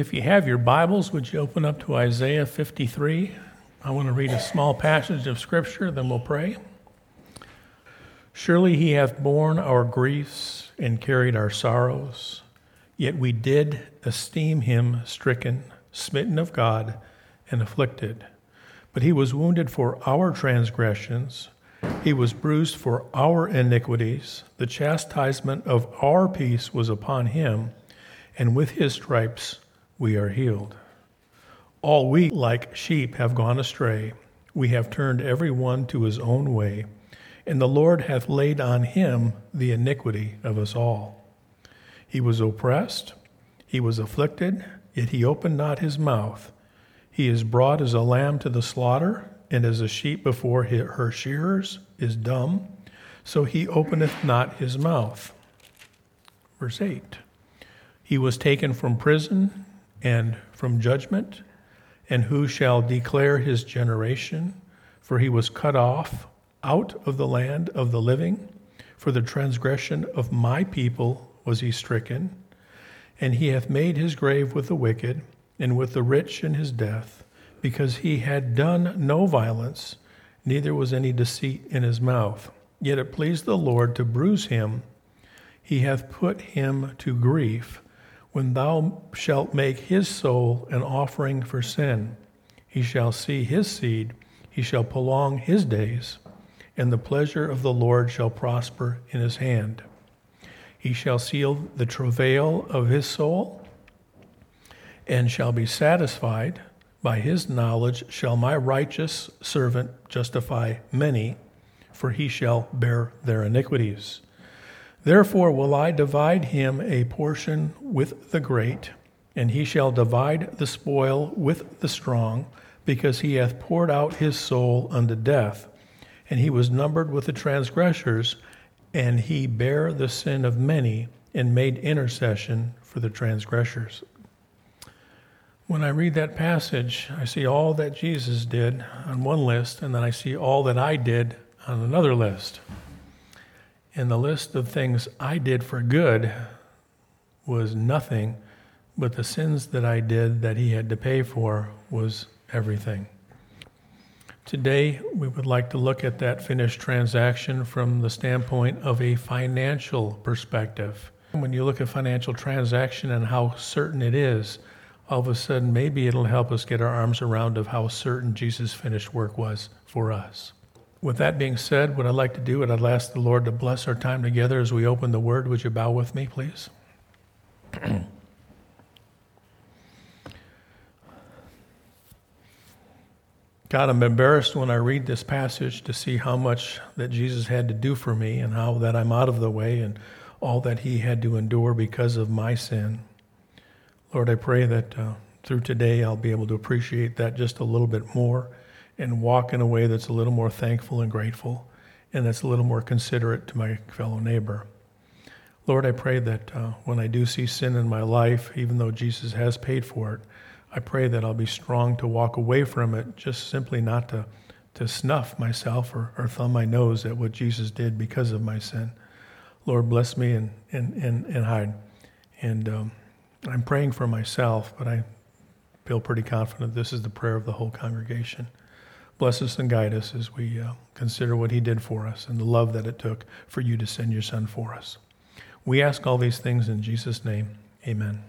If you have your Bibles, would you open up to Isaiah 53? I want to read a small passage of Scripture, then we'll pray. Surely he hath borne our griefs and carried our sorrows, yet we did esteem him stricken, smitten of God, and afflicted. But he was wounded for our transgressions, he was bruised for our iniquities. The chastisement of our peace was upon him, and with his stripes we are healed. All we, like sheep, have gone astray. We have turned every one to his own way, and the Lord hath laid on him the iniquity of us all. He was oppressed, he was afflicted, yet he opened not his mouth. He is brought as a lamb to the slaughter, and as a sheep before her shearers is dumb, so he openeth not his mouth. Verse 8 He was taken from prison and from judgment. And who shall declare his generation? For he was cut off out of the land of the living. For the transgression of my people was he stricken. And he hath made his grave with the wicked, and with the rich in his death, because he had done no violence, neither was any deceit in his mouth. Yet it pleased the Lord to bruise him. He hath put him to grief. When thou shalt make his soul an offering for sin, he shall see his seed, he shall prolong his days, and the pleasure of the Lord shall prosper in his hand. He shall seal the travail of his soul, and shall be satisfied. By his knowledge shall my righteous servant justify many, for he shall bear their iniquities. Therefore will I divide him a portion with the great, and he shall divide the spoil with the strong, because he hath poured out his soul unto death. And he was numbered with the transgressors, and he bare the sin of many, and made intercession for the transgressors. When I read that passage, I see all that Jesus did on one list, and then I see all that I did on another list. And the list of things I did for good was nothing, but the sins that I did that he had to pay for was everything. Today, we would like to look at that finished transaction from the standpoint of a financial perspective. When you look at financial transaction and how certain it is, all of a sudden maybe it'll help us get our arms around of how certain Jesus' finished work was for us. With that being said, what I'd like to do, and I'd ask the Lord to bless our time together as we open the Word. Would you bow with me, please? God, I'm embarrassed when I read this passage to see how much that Jesus had to do for me and how that I'm out of the way and all that he had to endure because of my sin. Lord, I pray that uh, through today I'll be able to appreciate that just a little bit more and walk in a way that's a little more thankful and grateful and that's a little more considerate to my fellow neighbor. Lord, I pray that uh, when I do see sin in my life, even though Jesus has paid for it, I pray that I'll be strong to walk away from it, just simply not to, to snuff myself or, or thumb my nose at what Jesus did because of my sin. Lord, bless me and, and, and, and hide. And um, I'm praying for myself, but I feel pretty confident this is the prayer of the whole congregation. Bless us and guide us as we uh, consider what he did for us and the love that it took for you to send your son for us. We ask all these things in Jesus' name. Amen.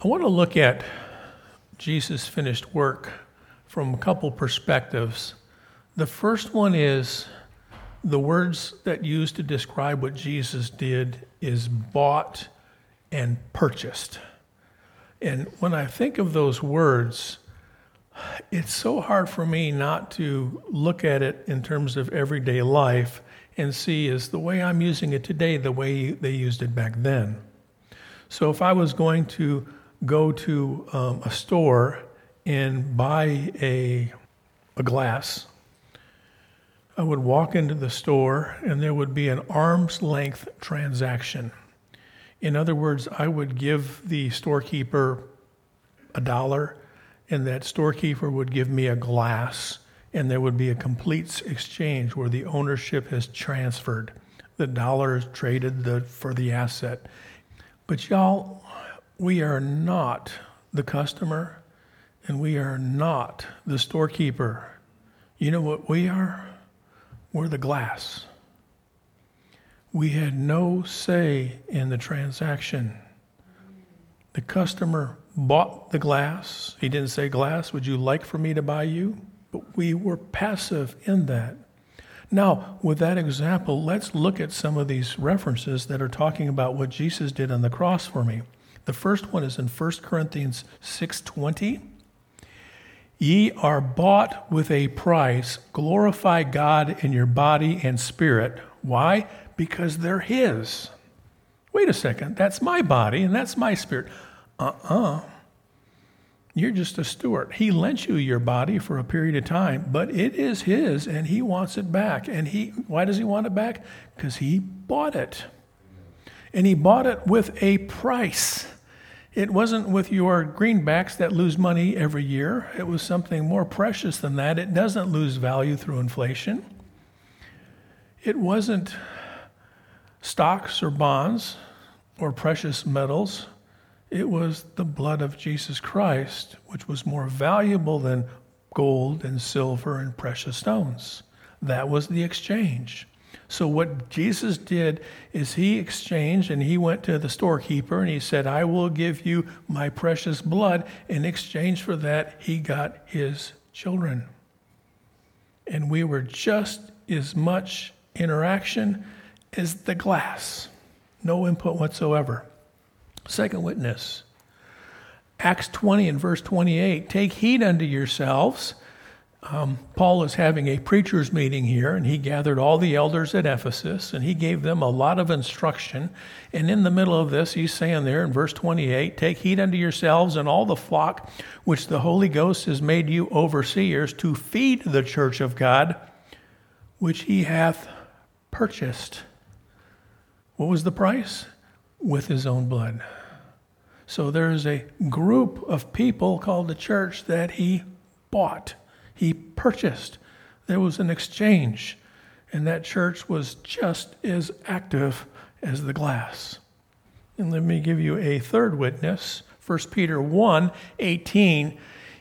I want to look at Jesus' finished work from a couple perspectives. The first one is the words that used to describe what Jesus did is bought and purchased. And when I think of those words, it's so hard for me not to look at it in terms of everyday life and see is the way I'm using it today the way they used it back then. So if I was going to go to um, a store and buy a, a glass, I would walk into the store and there would be an arm's length transaction. In other words, I would give the storekeeper a dollar and that storekeeper would give me a glass, and there would be a complete exchange where the ownership has transferred. The dollar is traded the, for the asset. But y'all, we are not the customer and we are not the storekeeper. You know what we are? We're the glass. We had no say in the transaction. The customer bought the glass. He didn't say, Glass, would you like for me to buy you? But we were passive in that. Now, with that example, let's look at some of these references that are talking about what Jesus did on the cross for me. The first one is in 1 Corinthians 6:20. Ye are bought with a price. Glorify God in your body and spirit. Why? Because they're his. Wait a second, that's my body and that's my spirit. Uh-uh. You're just a steward. He lent you your body for a period of time, but it is his and he wants it back. And he why does he want it back? Because he bought it. And he bought it with a price. It wasn't with your greenbacks that lose money every year. It was something more precious than that. It doesn't lose value through inflation. It wasn't stocks or bonds or precious metals it was the blood of Jesus Christ, which was more valuable than gold and silver and precious stones. That was the exchange. So, what Jesus did is he exchanged and he went to the storekeeper and he said, I will give you my precious blood. In exchange for that, he got his children. And we were just as much interaction as the glass, no input whatsoever. Second witness. Acts 20 and verse 28 Take heed unto yourselves. Um, Paul is having a preacher's meeting here, and he gathered all the elders at Ephesus, and he gave them a lot of instruction. And in the middle of this, he's saying there in verse 28 Take heed unto yourselves and all the flock which the Holy Ghost has made you overseers to feed the church of God, which he hath purchased. What was the price? With his own blood. So there's a group of people called the church that he bought, he purchased. There was an exchange, and that church was just as active as the glass. And let me give you a third witness 1 Peter 1 18.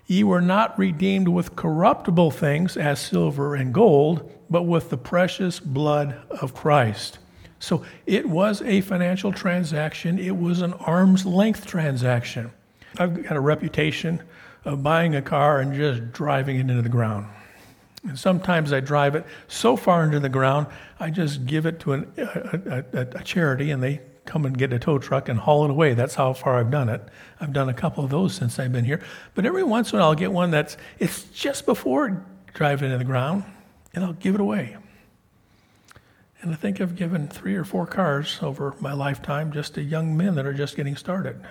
Ye were not redeemed with corruptible things as silver and gold, but with the precious blood of Christ so it was a financial transaction, it was an arm's length transaction. I've got a reputation of buying a car and just driving it into the ground. And sometimes I drive it so far into the ground, I just give it to an, a, a, a, charity and they come and get a tow truck and haul it away. That's how far I've done it. I've done a couple of those since I've been here. But every once in a while, I'll get one that's it's just before driving into the ground, and I'll give it away. And I think I've given three or four cars over my lifetime just to young men that are just getting started.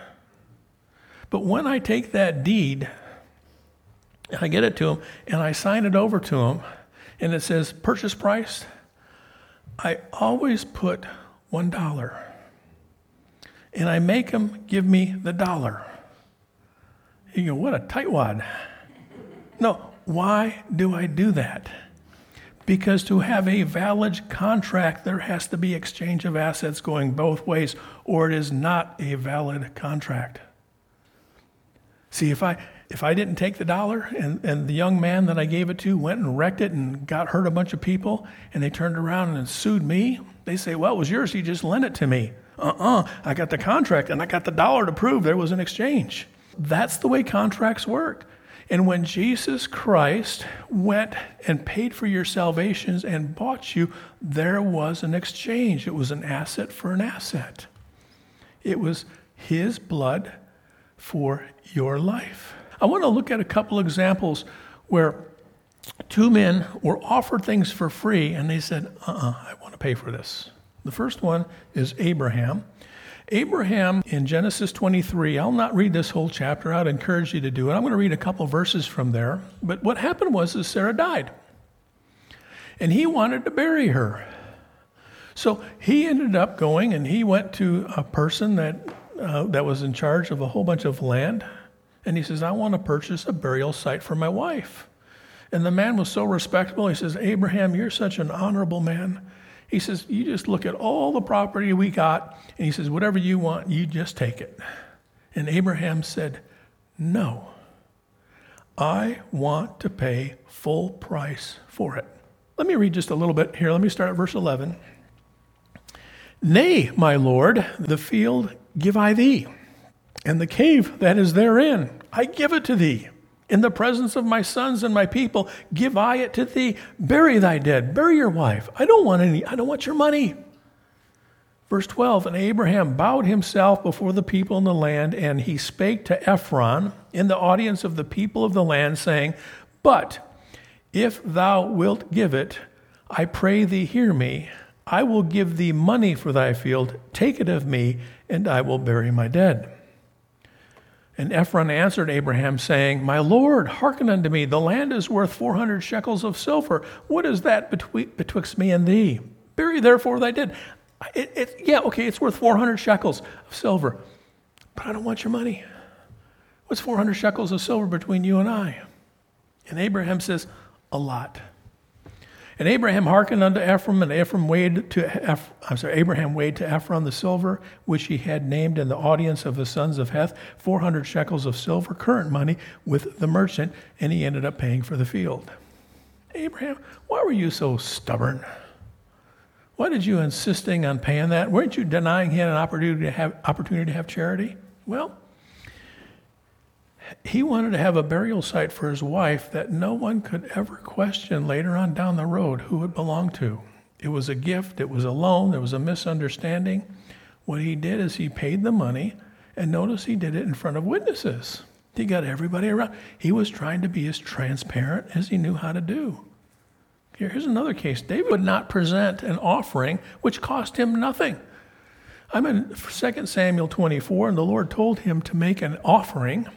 But when I take that deed, and I get it to them, and I sign it over to them, and it says purchase price, I always put one dollar. And I make them give me the dollar. You go, what a tightwad. No, why do I do that? Because to have a valid contract, there has to be exchange of assets going both ways, or it is not a valid contract. See, if I if I didn't take the dollar and, and the young man that I gave it to went and wrecked it and got hurt a bunch of people and they turned around and sued me, they say, Well, it was yours, you just lent it to me. Uh uh-uh, uh I got the contract and I got the dollar to prove there was an exchange. That's the way contracts work. And when Jesus Christ went and paid for your salvations and bought you, there was an exchange. It was an asset for an asset. It was his blood for your life. I want to look at a couple examples where two men were offered things for free and they said, uh uh-uh, uh I want to pay for this. The first one is Abraham. Abraham in Genesis 23, I'll not read this whole chapter. I'd encourage you to do it. I'm going to read a couple verses from there. But what happened was is Sarah died. And he wanted to bury her. So he ended up going and he went to a person that, uh, that was in charge of a whole bunch of land. And he says, I want to purchase a burial site for my wife. And the man was so respectable. He says, Abraham, you're such an honorable man. He says, You just look at all the property we got, and he says, Whatever you want, you just take it. And Abraham said, No. I want to pay full price for it. Let me read just a little bit here. Let me start at verse 11. Nay, my Lord, the field give I thee, and the cave that is therein, I give it to thee. In the presence of my sons and my people, give I it to thee. Bury thy dead, bury your wife. I don't want any, I don't want your money. Verse 12 And Abraham bowed himself before the people in the land, and he spake to Ephron in the audience of the people of the land, saying, But if thou wilt give it, I pray thee, hear me. I will give thee money for thy field. Take it of me, and I will bury my dead. And Ephron answered Abraham, saying, My Lord, hearken unto me. The land is worth four hundred shekels of silver. What is that betwixt me and thee? Bury therefore thy dead. It, it, yeah, okay, it's worth 400 shekels of silver, but I don't want your money. What's 400 shekels of silver between you and I? And Abraham says, A lot. And Abraham hearkened unto Ephraim, and Ephraim weighed to Eph, I'm sorry, Abraham weighed to Ephron the silver which he had named in the audience of the sons of Heth, 400 shekels of silver, current money, with the merchant, and he ended up paying for the field. Abraham, why were you so stubborn? Why did you insisting on paying that? Weren't you denying him an opportunity to have opportunity to have charity? Well, he wanted to have a burial site for his wife that no one could ever question later on down the road who it belonged to. It was a gift, it was a loan, there was a misunderstanding. What he did is he paid the money, and notice he did it in front of witnesses. He got everybody around. He was trying to be as transparent as he knew how to do. Here's another case David would not present an offering which cost him nothing. I'm in 2 Samuel 24, and the Lord told him to make an offering,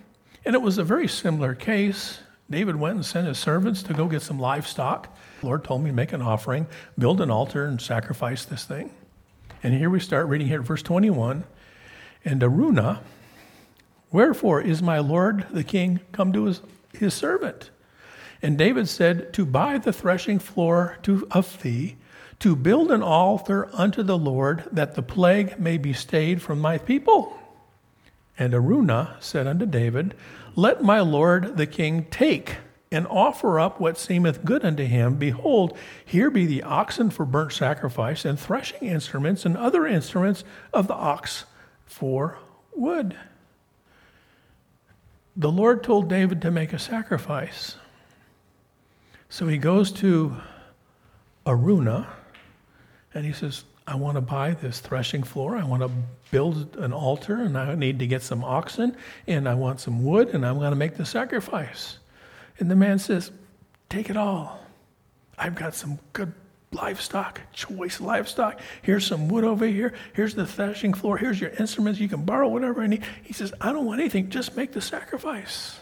and it was a very similar case. David went and sent his servants to go get some livestock. The Lord told me make an offering, build an altar, and sacrifice this thing. And here we start reading here, verse 21. And Araunah, wherefore is my Lord the king come to his, his servant? And David said, To buy the threshing floor to, of thee, to build an altar unto the Lord, that the plague may be stayed from my people. And Araunah said unto David, Let my lord the king take and offer up what seemeth good unto him. Behold, here be the oxen for burnt sacrifice, and threshing instruments, and other instruments of the ox for wood. The Lord told David to make a sacrifice. So he goes to Araunah and he says, I want to buy this threshing floor. I want to build an altar and I need to get some oxen and I want some wood and I'm going to make the sacrifice. And the man says, Take it all. I've got some good livestock, choice livestock. Here's some wood over here. Here's the threshing floor. Here's your instruments. You can borrow whatever I need. He says, I don't want anything. Just make the sacrifice.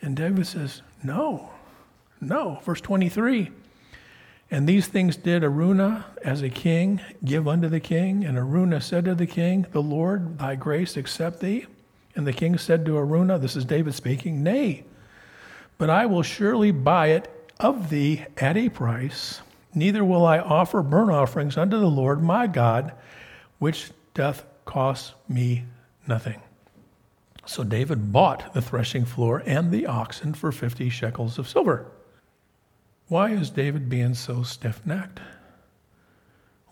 And David says, No. No. Verse 23 And these things did Araunah as a king give unto the king. And Araunah said to the king, The Lord, thy grace, accept thee. And the king said to Araunah, This is David speaking, Nay, but I will surely buy it of thee at a price. Neither will I offer burnt offerings unto the Lord my God, which doth cost me nothing. So David bought the threshing floor and the oxen for 50 shekels of silver. Why is David being so stiff necked?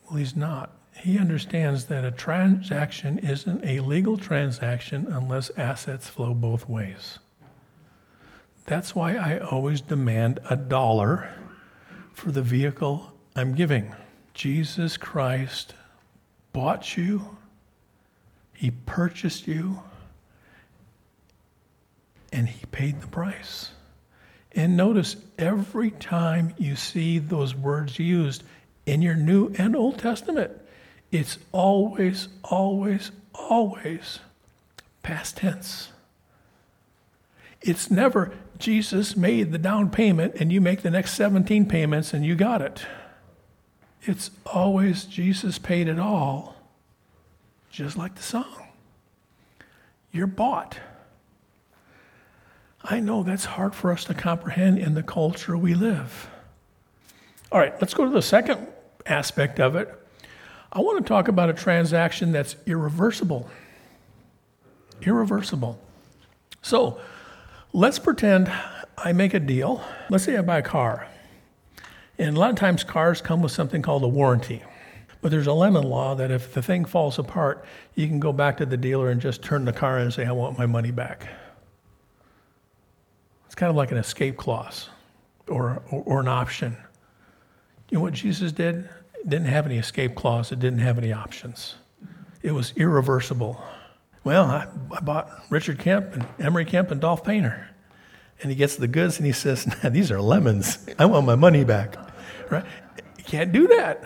Well, he's not. He understands that a transaction isn't a legal transaction unless assets flow both ways. That's why I always demand a dollar for the vehicle I'm giving. Jesus Christ bought you, He purchased you, and He paid the price. And notice every time you see those words used in your New and Old Testament, it's always, always, always past tense. It's never Jesus made the down payment and you make the next 17 payments and you got it. It's always Jesus paid it all, just like the song. You're bought. I know that's hard for us to comprehend in the culture we live. All right, let's go to the second aspect of it. I want to talk about a transaction that's irreversible. irreversible. So let's pretend I make a deal. Let's say I buy a car. And a lot of times cars come with something called a warranty. But there's a lemon law that if the thing falls apart, you can go back to the dealer and just turn the car in and say, I want my money back. Kind of like an escape clause or, or, or an option. You know what Jesus did? It didn't have any escape clause, it didn't have any options. It was irreversible. Well, I, I bought Richard Kemp and Emery Kemp and Dolph Painter. And he gets the goods and he says, These are lemons. I want my money back. Right? You can't do that.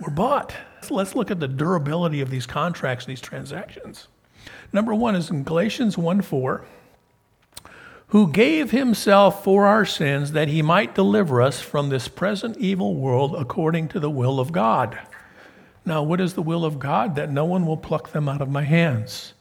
We're bought. So let's look at the durability of these contracts, these transactions. Number one is in Galatians 1 4 who gave himself for our sins that he might deliver us from this present evil world according to the will of God. Now, what is the will of God? That no one will pluck them out of my hands.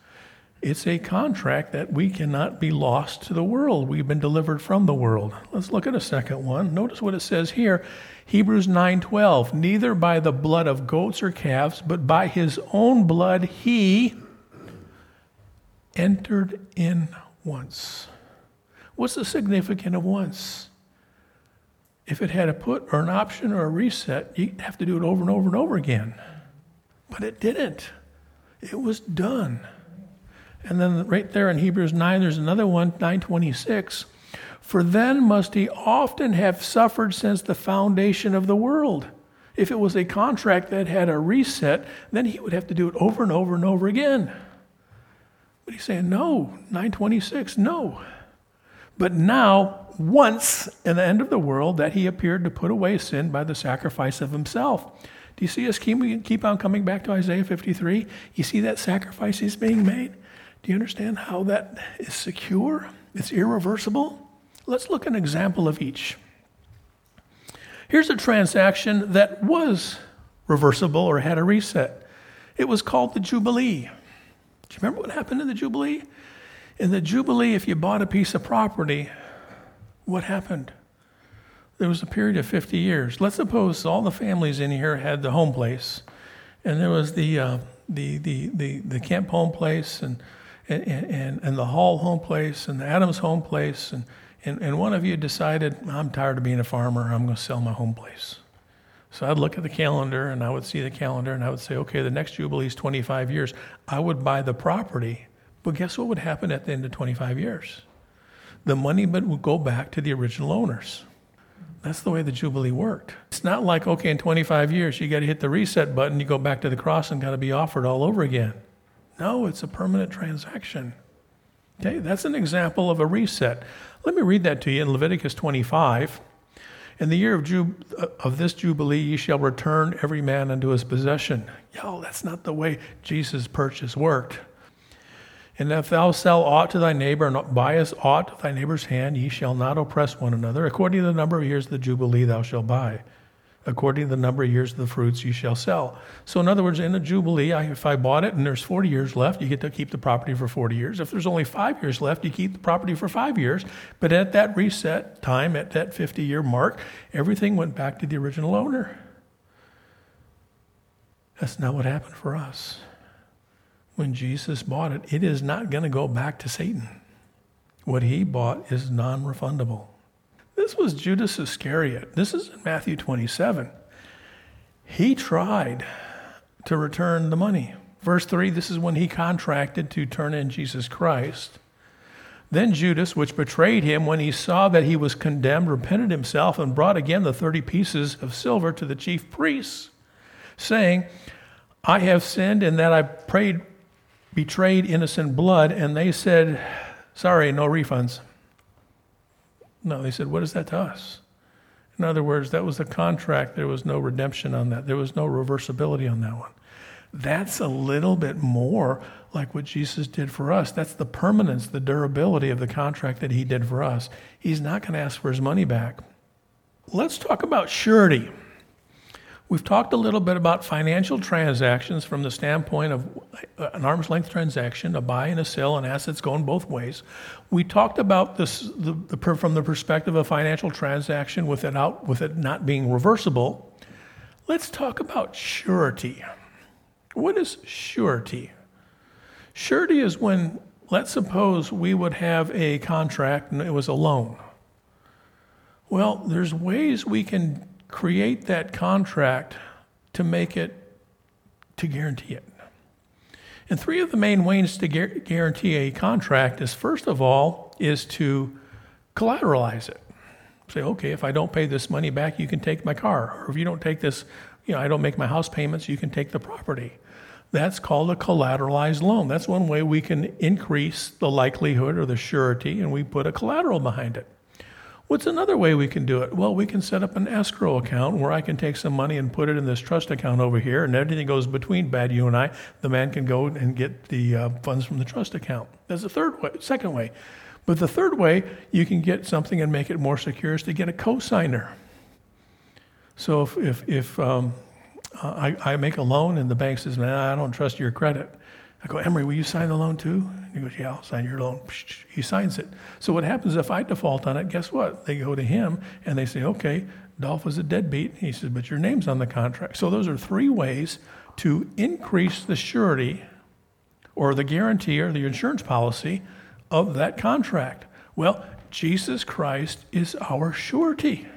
It's a contract that we cannot be lost to the world. We've been delivered from the world. Let's look at a second one. Notice what it says here. Hebrews 9:12, neither by the blood of goats or calves, but by his own blood he entered in once. What's the significance of once? If it had a put or an option or a reset, you'd have to do it over and over and over again. But it didn't. It was done. And then right there in Hebrews 9, there's another one, 926. For then must he often have suffered since the foundation of the world. If it was a contract that had a reset, then he would have to do it over and over and over again. But he's saying, no, 926, no. But now, once in the end of the world, that he appeared to put away sin by the sacrifice of himself. Do you see us keep, on coming back to Isaiah 53? You see that sacrifice is being made? Do you understand how that is secure? It's irreversible? Let's look at an example of each. Here's a transaction that was reversible or had a reset. It was called the Jubilee. Do you remember what happened in the Jubilee? In the Jubilee, if you bought a piece of property, what happened? There was a period of 50 years. Let's suppose all the families in here had the home place, and there was the, uh, the, the, the, the Kemp home place, and, and, and, and the Hall home place, and the Adams home place, and, and, and one of you decided, I'm tired of being a farmer, I'm going to sell my home place. So I'd look at the calendar and I would see the calendar and I would say, okay, the next Jubilee is 25 years. I would buy the property but guess what would happen at the end of 25 years? The money would go back to the original owners. That's the way the Jubilee worked. It's not like, okay, in 25 years, you got to hit the reset button, you go back to the cross and got to be offered all over again. No, it's a permanent transaction. Okay, that's an example of a reset. Let me read that to you in Leviticus 25. In the year of, Jub- uh, of this Jubilee, ye shall return every man unto his possession. Yo, that's not the way Jesus' purchase worked. And if thou sell aught to thy neighbor, and buyest aught of thy neighbor's hand, ye shall not oppress one another. According to the number of years of the Jubilee thou shalt buy. According to the number of years of the fruits ye shall sell. So, in other words, in a Jubilee, if I bought it and there's 40 years left, you get to keep the property for 40 years. If there's only five years left, you keep the property for five years. But at that reset time, at that 50 year mark, everything went back to the original owner. That's not what happened for us when Jesus bought it, it is not going to go back to Satan. What he bought is non refundable. This was Judas Iscariot. This is in Matthew 27. He tried to return the money. Verse 3 this is when he contracted to turn in Jesus Christ. Then Judas, which betrayed him, when he saw that he was condemned, repented himself and brought again the 30 pieces of silver to the chief priests, saying, I have sinned in that I prayed betrayed innocent blood, and they said, Sorry, no refunds. No, they said, What is that to us? In other words, that was a contract. There was no redemption on that, there was no reversibility on that one. That's a little bit more like what Jesus did for us. That's the permanence, the durability of the contract that he did for us. He's not going to ask for his money back. Let's talk about surety. We've talked a little bit about financial transactions from the standpoint of uh, an arm's length transaction, a buy and a sell, and assets going both ways. We talked about this the, the, from the perspective of financial transaction with it, out, with it not being reversible. Let's talk about surety. What is surety? Surety is when, let's suppose we would have a contract and it was a loan. Well, there's ways we can create that contract to make it, to guarantee it. And three of the main ways to guarantee a contract is first of all, is to collateralize it. Say, okay, if I don't pay this money back, you can take my car. Or if you don't take this, you know, I don't make my house payments, you can take the property. That's called a collateralized loan. That's one way we can increase the likelihood or the surety, and we put a collateral behind it. What's another way we can do it? Well, we can set up an escrow account where I can take some money and put it in this trust account over here, and everything goes between Bad you and I. The man can go and get the uh, funds from the trust account. That's the third way. Second way, but the third way you can get something and make it more secure is to get a cosigner. So if if, if um, I, I make a loan and the bank says, "Man, I don't trust your credit," I go, Emery, will you sign the loan too? He goes, Yeah, I'll sign your loan. He signs it. So what happens if I default on it? Guess what? They go to him and they say, Okay, Dolph is a deadbeat. He says, But your name's on the contract. So those are three ways to increase the surety or the guarantee or the insurance policy of that contract. Well, Jesus Christ is our surety.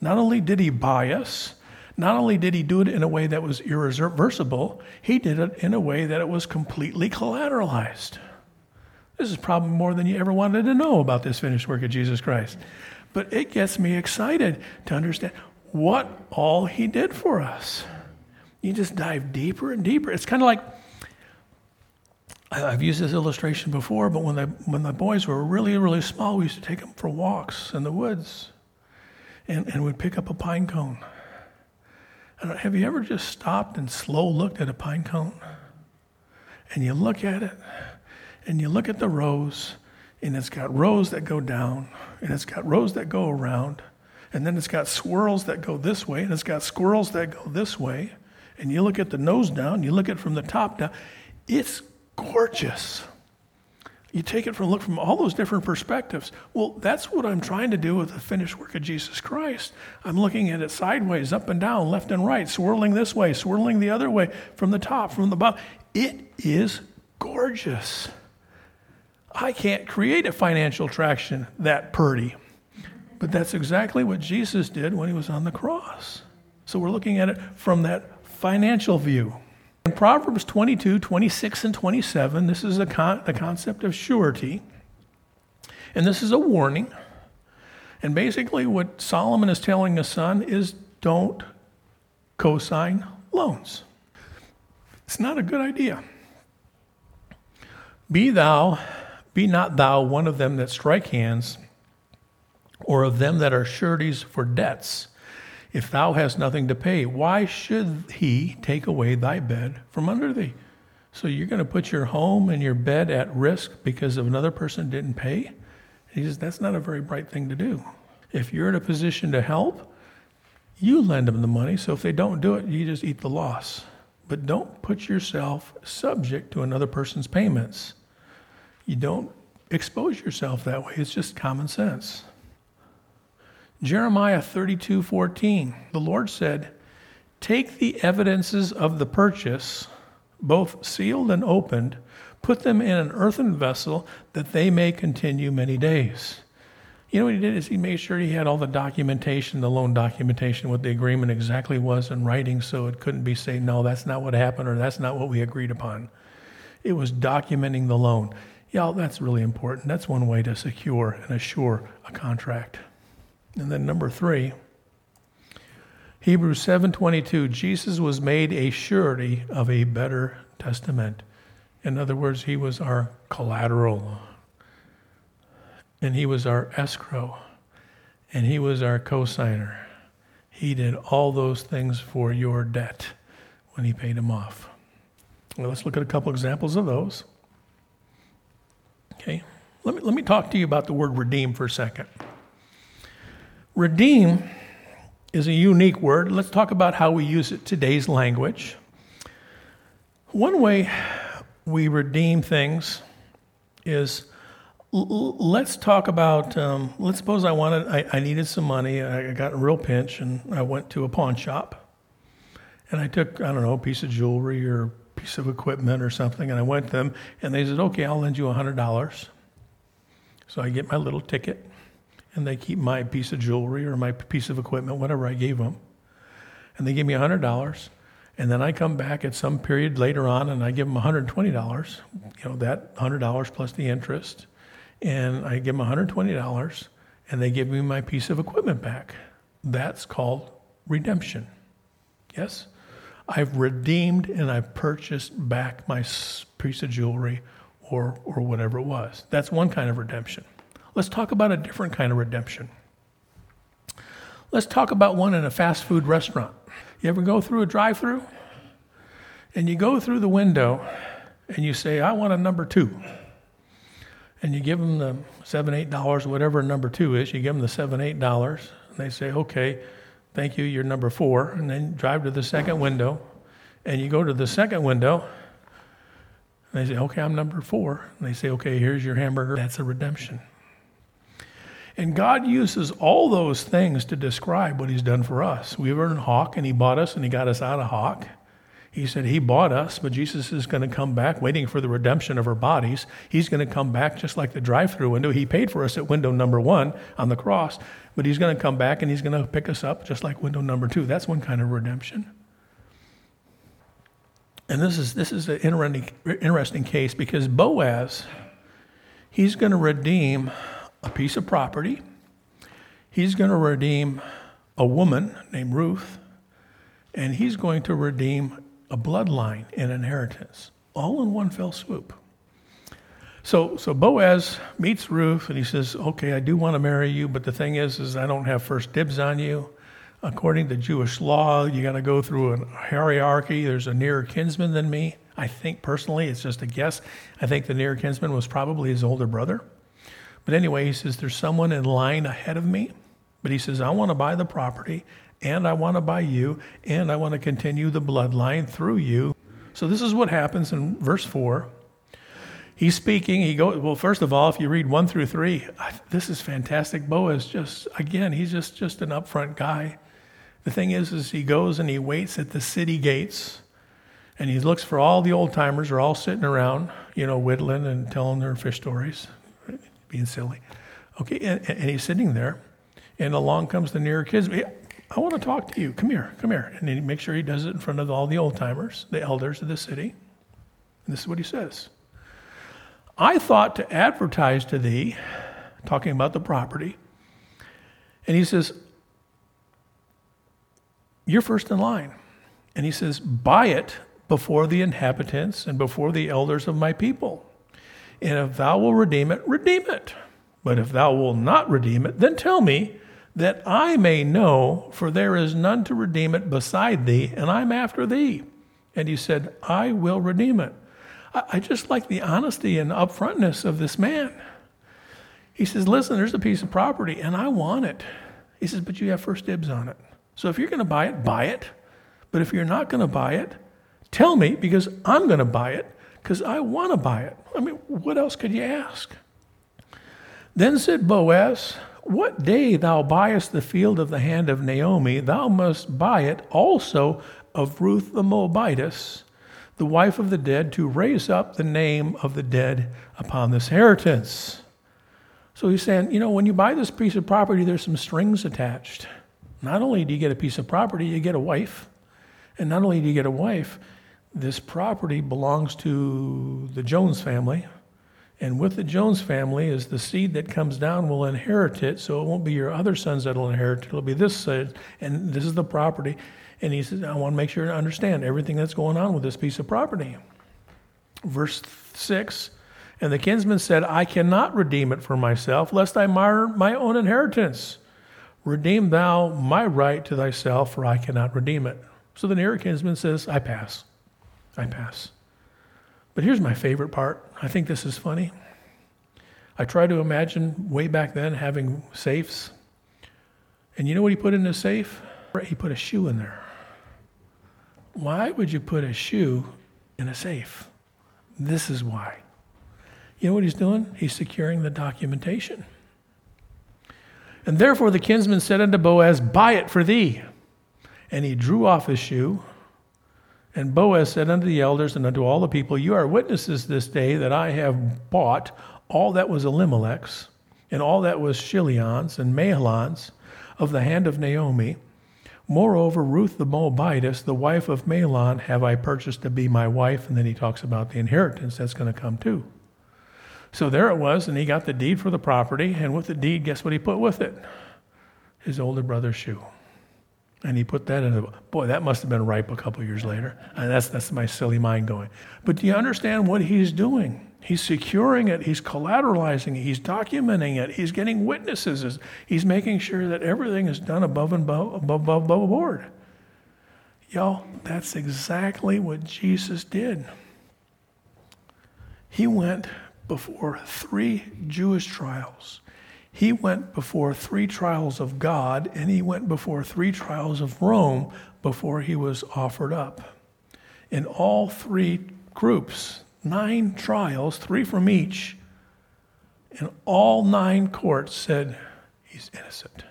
Not only did he buy us, not only did he do it in a way that was irreversible, he did it in a way that it was completely collateralized. This is probably more than you ever wanted to know about this finished work of Jesus Christ. But it gets me excited to understand what all he did for us. You just dive deeper and deeper. It's kind of like I've used this illustration before, but when the, when the boys were really, really small, we used to take them for walks in the woods and, and we'd pick up a pine cone have you ever just stopped and slow looked at a pine cone? And you look at it, and you look at the rows, and it's got rows that go down, and it's got rows that go around, and then it's got swirls that go this way, and it's got squirrels that go this way. And you look at the nose down, you look at it from the top down. It's gorgeous. You take it from look from all those different perspectives. Well, that's what I'm trying to do with the finished work of Jesus Christ. I'm looking at it sideways, up and down, left and right, swirling this way, swirling the other way, from the top, from the bottom. It is gorgeous. I can't create a financial traction that purty. But that's exactly what Jesus did when he was on the cross. So we're looking at it from that financial view. In Proverbs 22, 26, and 27, this is con- the concept of surety. And this is a warning. And basically, what Solomon is telling his son is don't cosign loans. It's not a good idea. Be thou, be not thou one of them that strike hands, or of them that are sureties for debts if thou hast nothing to pay, why should he take away thy bed from under thee? So you're going to put your home and your bed at risk because of another person didn't pay? He says, that's not a very bright thing to do. If you're in a position to help, you lend them the money. So if they don't do it, you just eat the loss. But don't put yourself subject to another person's payments. You don't expose yourself that way. It's just common sense. Jeremiah 32 14, the Lord said, Take the evidences of the purchase, both sealed and opened, put them in an earthen vessel that they may continue many days. You know what he did is he made sure he had all the documentation, the loan documentation, what the agreement exactly was in writing, so it couldn't be saying, no, that's not what happened or that's not what we agreed upon. It was documenting the loan. Yeah, that's really important. That's one way to secure and assure a contract. And then number three, Hebrews 7:22, Jesus was made a surety of a better testament. In other words, he was our collateral. And he was our escrow. And he was our cosigner. He did all those things for your debt when he paid him off. Well, let's look at a couple examples of those. Okay. Let me, let me talk to you about the word redeem for a second. Redeem is a unique word. Let's talk about how we use it today's language. One way we redeem things is l- let's talk about um, let's suppose I wanted I, I needed some money I got a real pinch and I went to a pawn shop and I took I don't know a piece of jewelry or piece of equipment or something. And I went to them, and they said, okay, I'll lend you $100. So I get my little ticket, and they keep my piece of jewelry or my piece of equipment, whatever I gave them. And they give me $100. And then I come back at some period later on and I give them $120, you know, that $100 plus the interest. And I give them $120 and they give me my piece of equipment back. That's called redemption. Yes? I've redeemed and I've purchased back my piece of jewelry or, or whatever it was. That's one kind of redemption. Let's talk about a different kind of redemption. Let's talk about one in a fast food restaurant. You ever go through a drive through? And you go through the window and you say, I want a number two. And you give them the seven, eight dollars, whatever number two is, you give them the seven, eight dollars. And they say, okay, thank you, you're number four. And then drive to the second window. And you go to the second window. And they say, okay, I'm number four. And they say, okay, here's your hamburger. That's a redemption. And God uses all those things to describe what He's done for us. We were in hock, and He bought us, and He got us out of hock. He said He bought us, but Jesus is going to come back, waiting for the redemption of our bodies. He's going to come back just like the drive through window. He paid for us at window number one on the cross, but He's going to come back and He's going to pick us up just like window number two. That's one kind of redemption. And this is, this is an interesting, interesting case because Boaz, he's going to redeem a piece of property. He's going to redeem a woman named Ruth, and he's going to redeem a bloodline and inheritance, all in one fell swoop. So, so Boaz meets Ruth, and he says, "Okay, I do want to marry you, but the thing is, is I don't have first dibs on you. According to Jewish law, you got to go through a hierarchy. There's a nearer kinsman than me. I think personally, it's just a guess. I think the nearer kinsman was probably his older brother." But anyway, he says, There's someone in line ahead of me. But he says, I want to buy the property, and I want to buy you, and I want to continue the bloodline through you. So this is what happens in verse 4. He's speaking. He goes, well, first of all, if you read 1 through 3, this is fantastic. Boaz just, again, he's just, just an upfront guy. The thing is, is he goes and he waits at the city gates and he looks for all the old timers are all sitting around, you know, whittling and telling their fish stories being silly. Okay, and, and he's sitting there, and along comes the nearer kids. I want to talk to you. Come here, come here. And he makes sure he does it in front of all the old timers, the elders of the city. And this is what he says I thought to advertise to thee, talking about the property. And he says, You're first in line. And he says, Buy it before the inhabitants and before the elders of my people. And if thou wilt redeem it, redeem it. But if thou wilt not redeem it, then tell me, that I may know, for there is none to redeem it beside thee, and I'm after thee. And he said, I will redeem it. I, just like the honesty and upfrontness of this man. He says, Listen, there's a piece of property, and I want it. He says, But you have first dibs on it. So if you're going to buy it, buy it. But if you're not going to buy it, tell me because I'm going to buy it because I want to buy it. I mean, what else could you ask? Then said Boaz, What day thou buyest the field of the hand of Naomi, thou must buy it also of Ruth the Moabitess, the wife of the dead, to raise up the name of the dead upon this inheritance. So he's saying, you know, when you buy this piece of property, there's some strings attached. Not only do you get a piece of property, you get a wife. And not only do you get a wife, this property belongs to the Jones family. And with the Jones family is the seed that comes down will inherit it. So it won't be your other sons that'll inherit it. It'll be this side, and this is the property. And he says, I want to make sure to understand everything that's going on with this piece of property. Verse 6 And the kinsman said, I cannot redeem it for myself, lest I mar my own inheritance. Redeem thou my right to thyself, for I cannot redeem it. So the nearer kinsman says, I pass. I pass. But here's my favorite part. I think this is funny. I try to imagine way back then having safes. And you know what he put in the safe? He put a shoe in there. Why would you put a shoe in a safe? This is why. You know what he's doing? He's securing the documentation. And therefore the kinsman said unto Boaz, Buy it for thee. And he drew off his shoe And Boaz said unto the elders and unto all the people, You are witnesses this day that I have bought all that was Elimelech's, and all that was Chilion's and Mahlon's of the hand of Naomi. Moreover, Ruth the Moabitess, the wife of Mahlon, have I purchased to be my wife. And then he talks about the inheritance that's going to come too. So there it was, and he got the deed for the property. And with the deed, guess what he put with it? His older brother's shoe. And he put that in a boy, that must have been ripe a couple years later. And that's that's my silly mind going. But do you understand what he's doing? He's securing it, he's collateralizing it, he's documenting it, he's getting witnesses, he's making sure that everything is done above and above, above, above, above board. Y'all, that's exactly what Jesus did. He went before three Jewish trials. He went before three trials of God, and he went before three trials of Rome before he was offered up. In all three groups, nine trials, three from each, and all nine courts said he's innocent.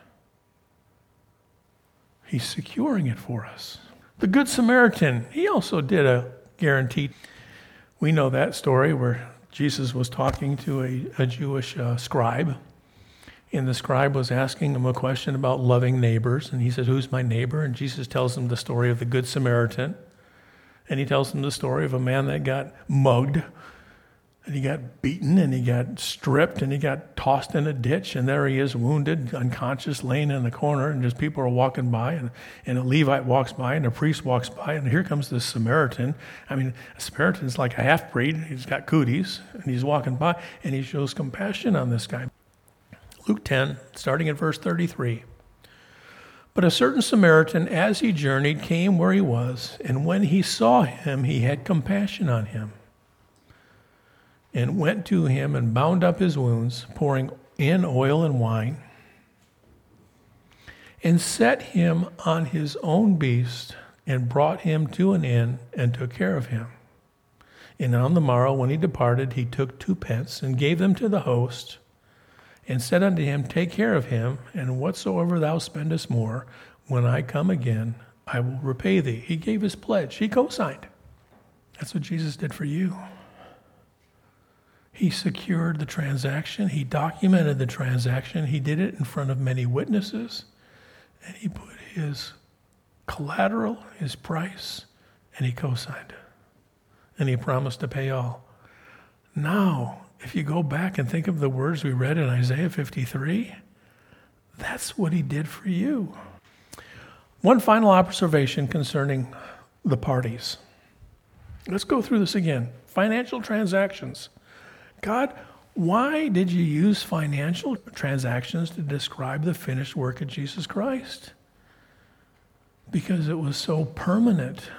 He's securing it for us. The Good Samaritan, he also did a guarantee. We know that story where Jesus was talking to a, a Jewish uh, scribe and the scribe was asking him a question about loving neighbors. And he said, Who's my neighbor? And Jesus tells him the story of the Good Samaritan. And he tells him the story of a man that got mugged. And he got beaten and he got stripped and he got tossed in a ditch. And there he is, wounded, unconscious, laying in the corner. And just people are walking by. And, and a Levite walks by and a priest walks by. And here comes this Samaritan. I mean, a Samaritan's like a half breed. He's got cooties. And he's walking by and he shows compassion on this guy. Luke 10, starting at verse 33. But a certain Samaritan, as he journeyed, came where he was, and when he saw him, he had compassion on him, and went to him and bound up his wounds, pouring in oil and wine, and set him on his own beast, and brought him to an inn, and took care of him. And on the morrow, when he departed, he took two pence, and gave them to the host and said unto him, Take care of him, and whatsoever thou spendest more, when I come again, I will repay thee. He gave his pledge, he co signed. That's what Jesus did for you. He secured the transaction, he documented the transaction, he did it in front of many witnesses, and he put his collateral, his price, and he co signed it. And he promised to pay all. Now, if you go back and think of the words we read in Isaiah 53, that's what he did for you. One final observation concerning the parties. Let's go through this again. Financial transactions. God, why did you use financial transactions to describe the finished work of Jesus Christ? Because it was so permanent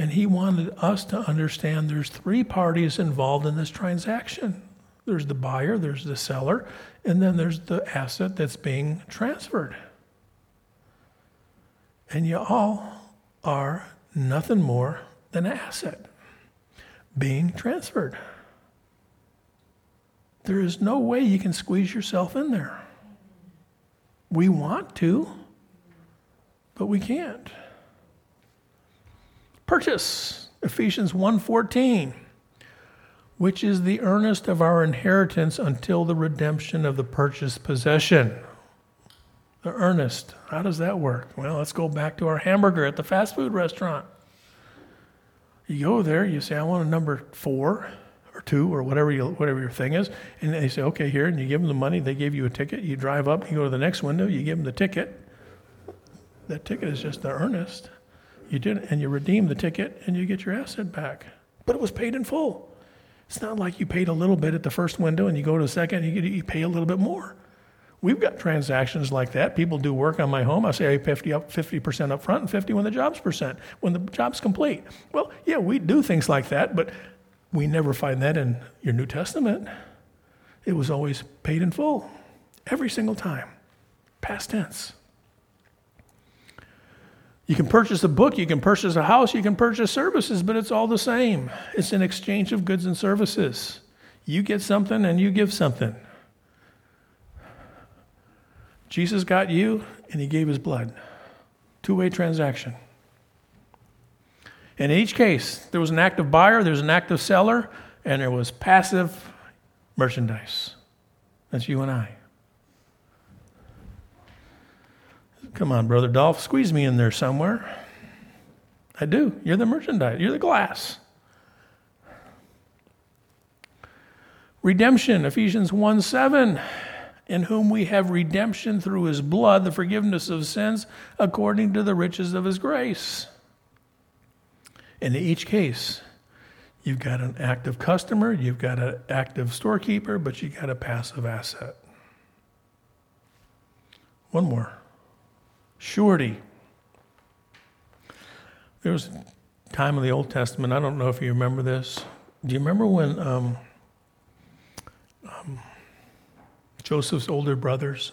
and he wanted us to understand there's three parties involved in this transaction there's the buyer, there's the seller, and then there's the asset that's being transferred. And you all are nothing more than an asset being transferred. There is no way you can squeeze yourself in there. We want to, but we can't. Purchase, Ephesians 1:14, which is the earnest of our inheritance until the redemption of the purchased possession. The earnest, how does that work? Well, let's go back to our hamburger at the fast food restaurant. You go there, you say, I want a number four or two or whatever, you, whatever your thing is. And they say, okay, here. And you give them the money. They give you a ticket. You drive up, you go to the next window, you give them the ticket. That ticket is just the earnest. You did and you redeem the ticket, and you get your asset back. But it was paid in full. It's not like you paid a little bit at the first window, and you go to the second, and you, you pay a little bit more. We've got transactions like that. People do work on my home. I say I pay 50 up, 50% up front and 50 when the job's percent, when the job's complete. Well, yeah, we do things like that, but we never find that in your New Testament. It was always paid in full, every single time, past tense. You can purchase a book, you can purchase a house, you can purchase services, but it's all the same. It's an exchange of goods and services. You get something and you give something. Jesus got you and he gave his blood. Two way transaction. And in each case, there was an active buyer, there was an active seller, and there was passive merchandise. That's you and I. Come on, Brother Dolph, squeeze me in there somewhere. I do. You're the merchandise, you're the glass. Redemption, Ephesians 1 7, in whom we have redemption through his blood, the forgiveness of sins, according to the riches of his grace. And in each case, you've got an active customer, you've got an active storekeeper, but you've got a passive asset. One more surety. There was a time in the Old Testament, I don't know if you remember this. Do you remember when um, um, Joseph's older brothers,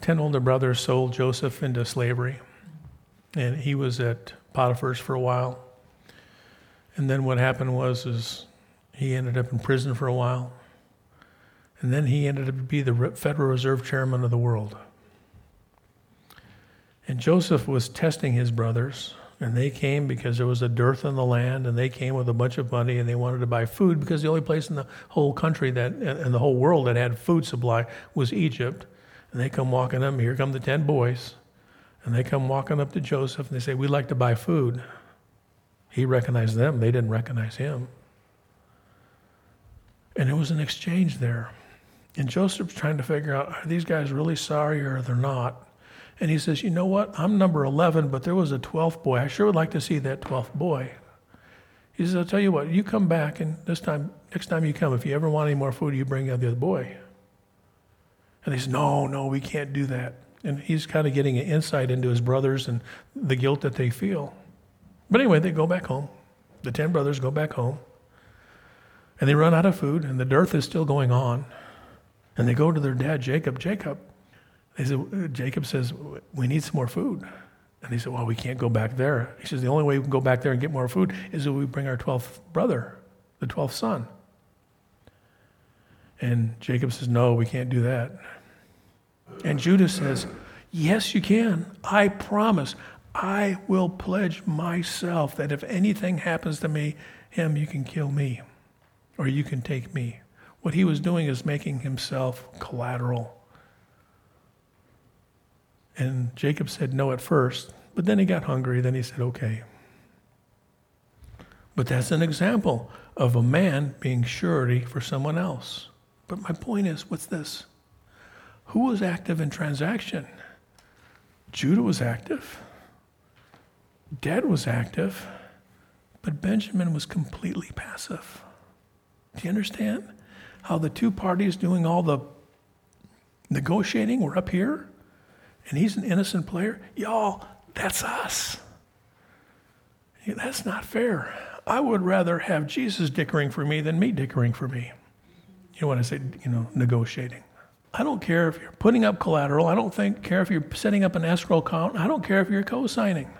10 older brothers, sold Joseph into slavery? And he was at Potiphar's for a while. And then what happened was is he ended up in prison for a while. And then he ended up to be the Federal Reserve Chairman of the world. And Joseph was testing his brothers and they came because there was a dearth in the land, and they came with a bunch of money, and they wanted to buy food because the only place in the whole country that, in the whole world that had food supply was Egypt. And they come walking up, here come the 10 boys, and they come walking up to Joseph, and they say, We'd like to buy food. He recognized them, they didn't recognize him. And it was an exchange there. And Joseph's trying to figure out are these guys really sorry or they're not? And he says, You know what? I'm number 11, but there was a 12th boy. I sure would like to see that 12th boy. He says, I'll tell you what, you come back, and this time, next time you come, if you ever want any more food, you bring out the other boy. And he says, No, no, we can't do that. And he's kind of getting an insight into his brothers and the guilt that they feel. But anyway, they go back home. The 10 brothers go back home. And they run out of food, and the dearth is still going on. And they go to their dad, Jacob. Jacob, they said, uh, Jacob says, We need some more food. And he said, Well, we can't go back there. He says, The only way we can go back there and get more food is if we bring our 12th brother, the 12th son. And Jacob says, No, we can't do that. And Judah says, Yes, you can. I promise. I will pledge myself that if anything happens to me, him, you can kill me or you can take me. What he was doing is making himself collateral and Jacob said no at first, but then he got hungry. Then he said, okay. But that's an example of a man being surety for someone else. But my point is, what's this? Who was active in transaction? Judah was active. Dad was active. But Benjamin was completely passive. Do you understand how the two parties doing all the negotiating were up here? And he's an innocent player, y'all, that's us. That's not fair. I would rather have Jesus dickering for me than me dickering for me. You know what I say, you know, negotiating. I don't care if you're putting up collateral. I don't think, care if you're setting up an escrow account. I don't care if you're co signing.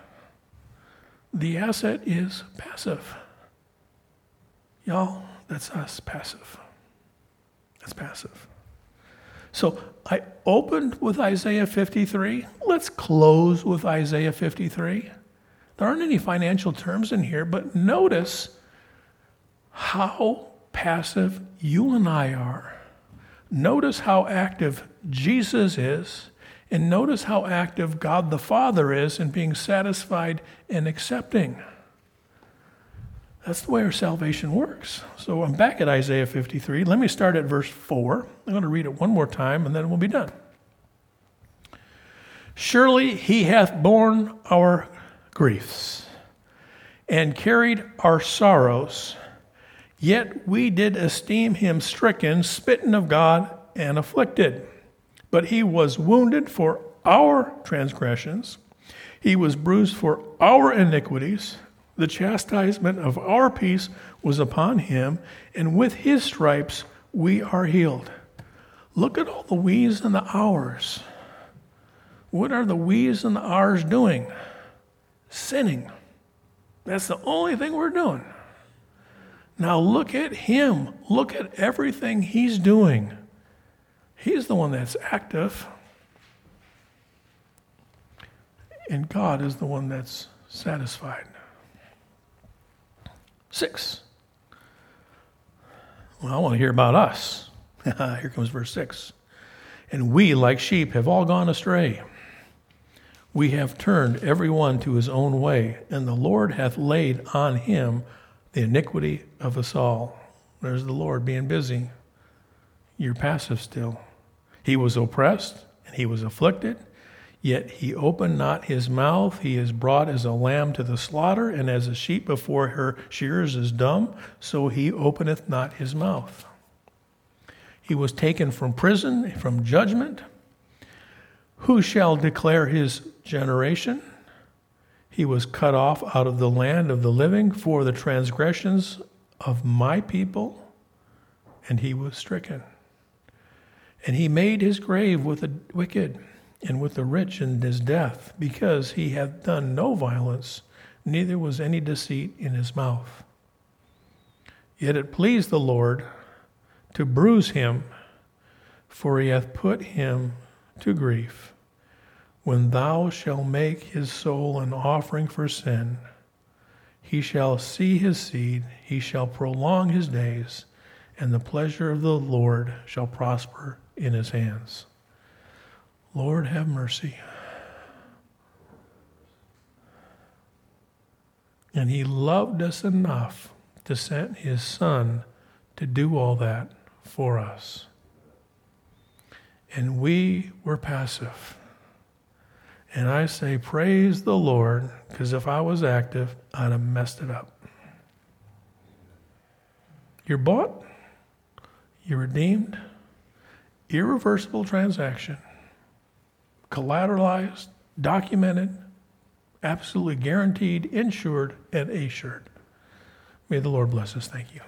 The asset is passive. Y'all, that's us, passive. That's passive. So I opened with Isaiah 53. Let's close with Isaiah 53. There aren't any financial terms in here, but notice how passive you and I are. Notice how active Jesus is, and notice how active God the Father is in being satisfied and accepting. That's the way our salvation works. So I'm back at Isaiah 53. Let me start at verse 4. I'm going to read it one more time and then we'll be done. Surely he hath borne our griefs and carried our sorrows, yet we did esteem him stricken, smitten of God, and afflicted. But he was wounded for our transgressions, he was bruised for our iniquities the chastisement of our peace was upon him, and with his stripes we are healed. Look at all the we's and the ours. What are the we's and the ours doing? Sinning. That's the only thing we're doing. Now look at him. Look at everything he's doing. He's the one that's active. And God is the one that's satisfied. Six. Well, I want to hear about us. Here comes verse 6. And we, like sheep, have all gone astray. We have turned every one to his own way, and the Lord hath laid on him the iniquity of us all. There's the Lord being busy. You're passive still. He was oppressed and he was afflicted, yet he opened not his mouth. He is brought as a lamb to the slaughter, and as a sheep before her shearers is dumb, so he openeth not his mouth. He was taken from prison, from judgment. Who shall declare his generation? He was cut off out of the land of the living for the transgressions of my people, and he was stricken. And he made his grave with the wicked and with the rich in his death, because he hath done no violence, neither was any deceit in his mouth. Yet it pleased the Lord to bruise him, for he hath put him to grief. When thou shalt make his soul an offering for sin, he shall see his seed, he shall prolong his days, and the pleasure of the Lord shall prosper in his hands. Lord, have mercy. And he loved us enough to send his son to do all that for us. And we were passive. And I say, Praise the Lord, because if I was active, I'd have messed it up. You're bought, you're redeemed, irreversible transaction, collateralized, documented, absolutely guaranteed, insured, and assured. May the Lord bless us. Thank you.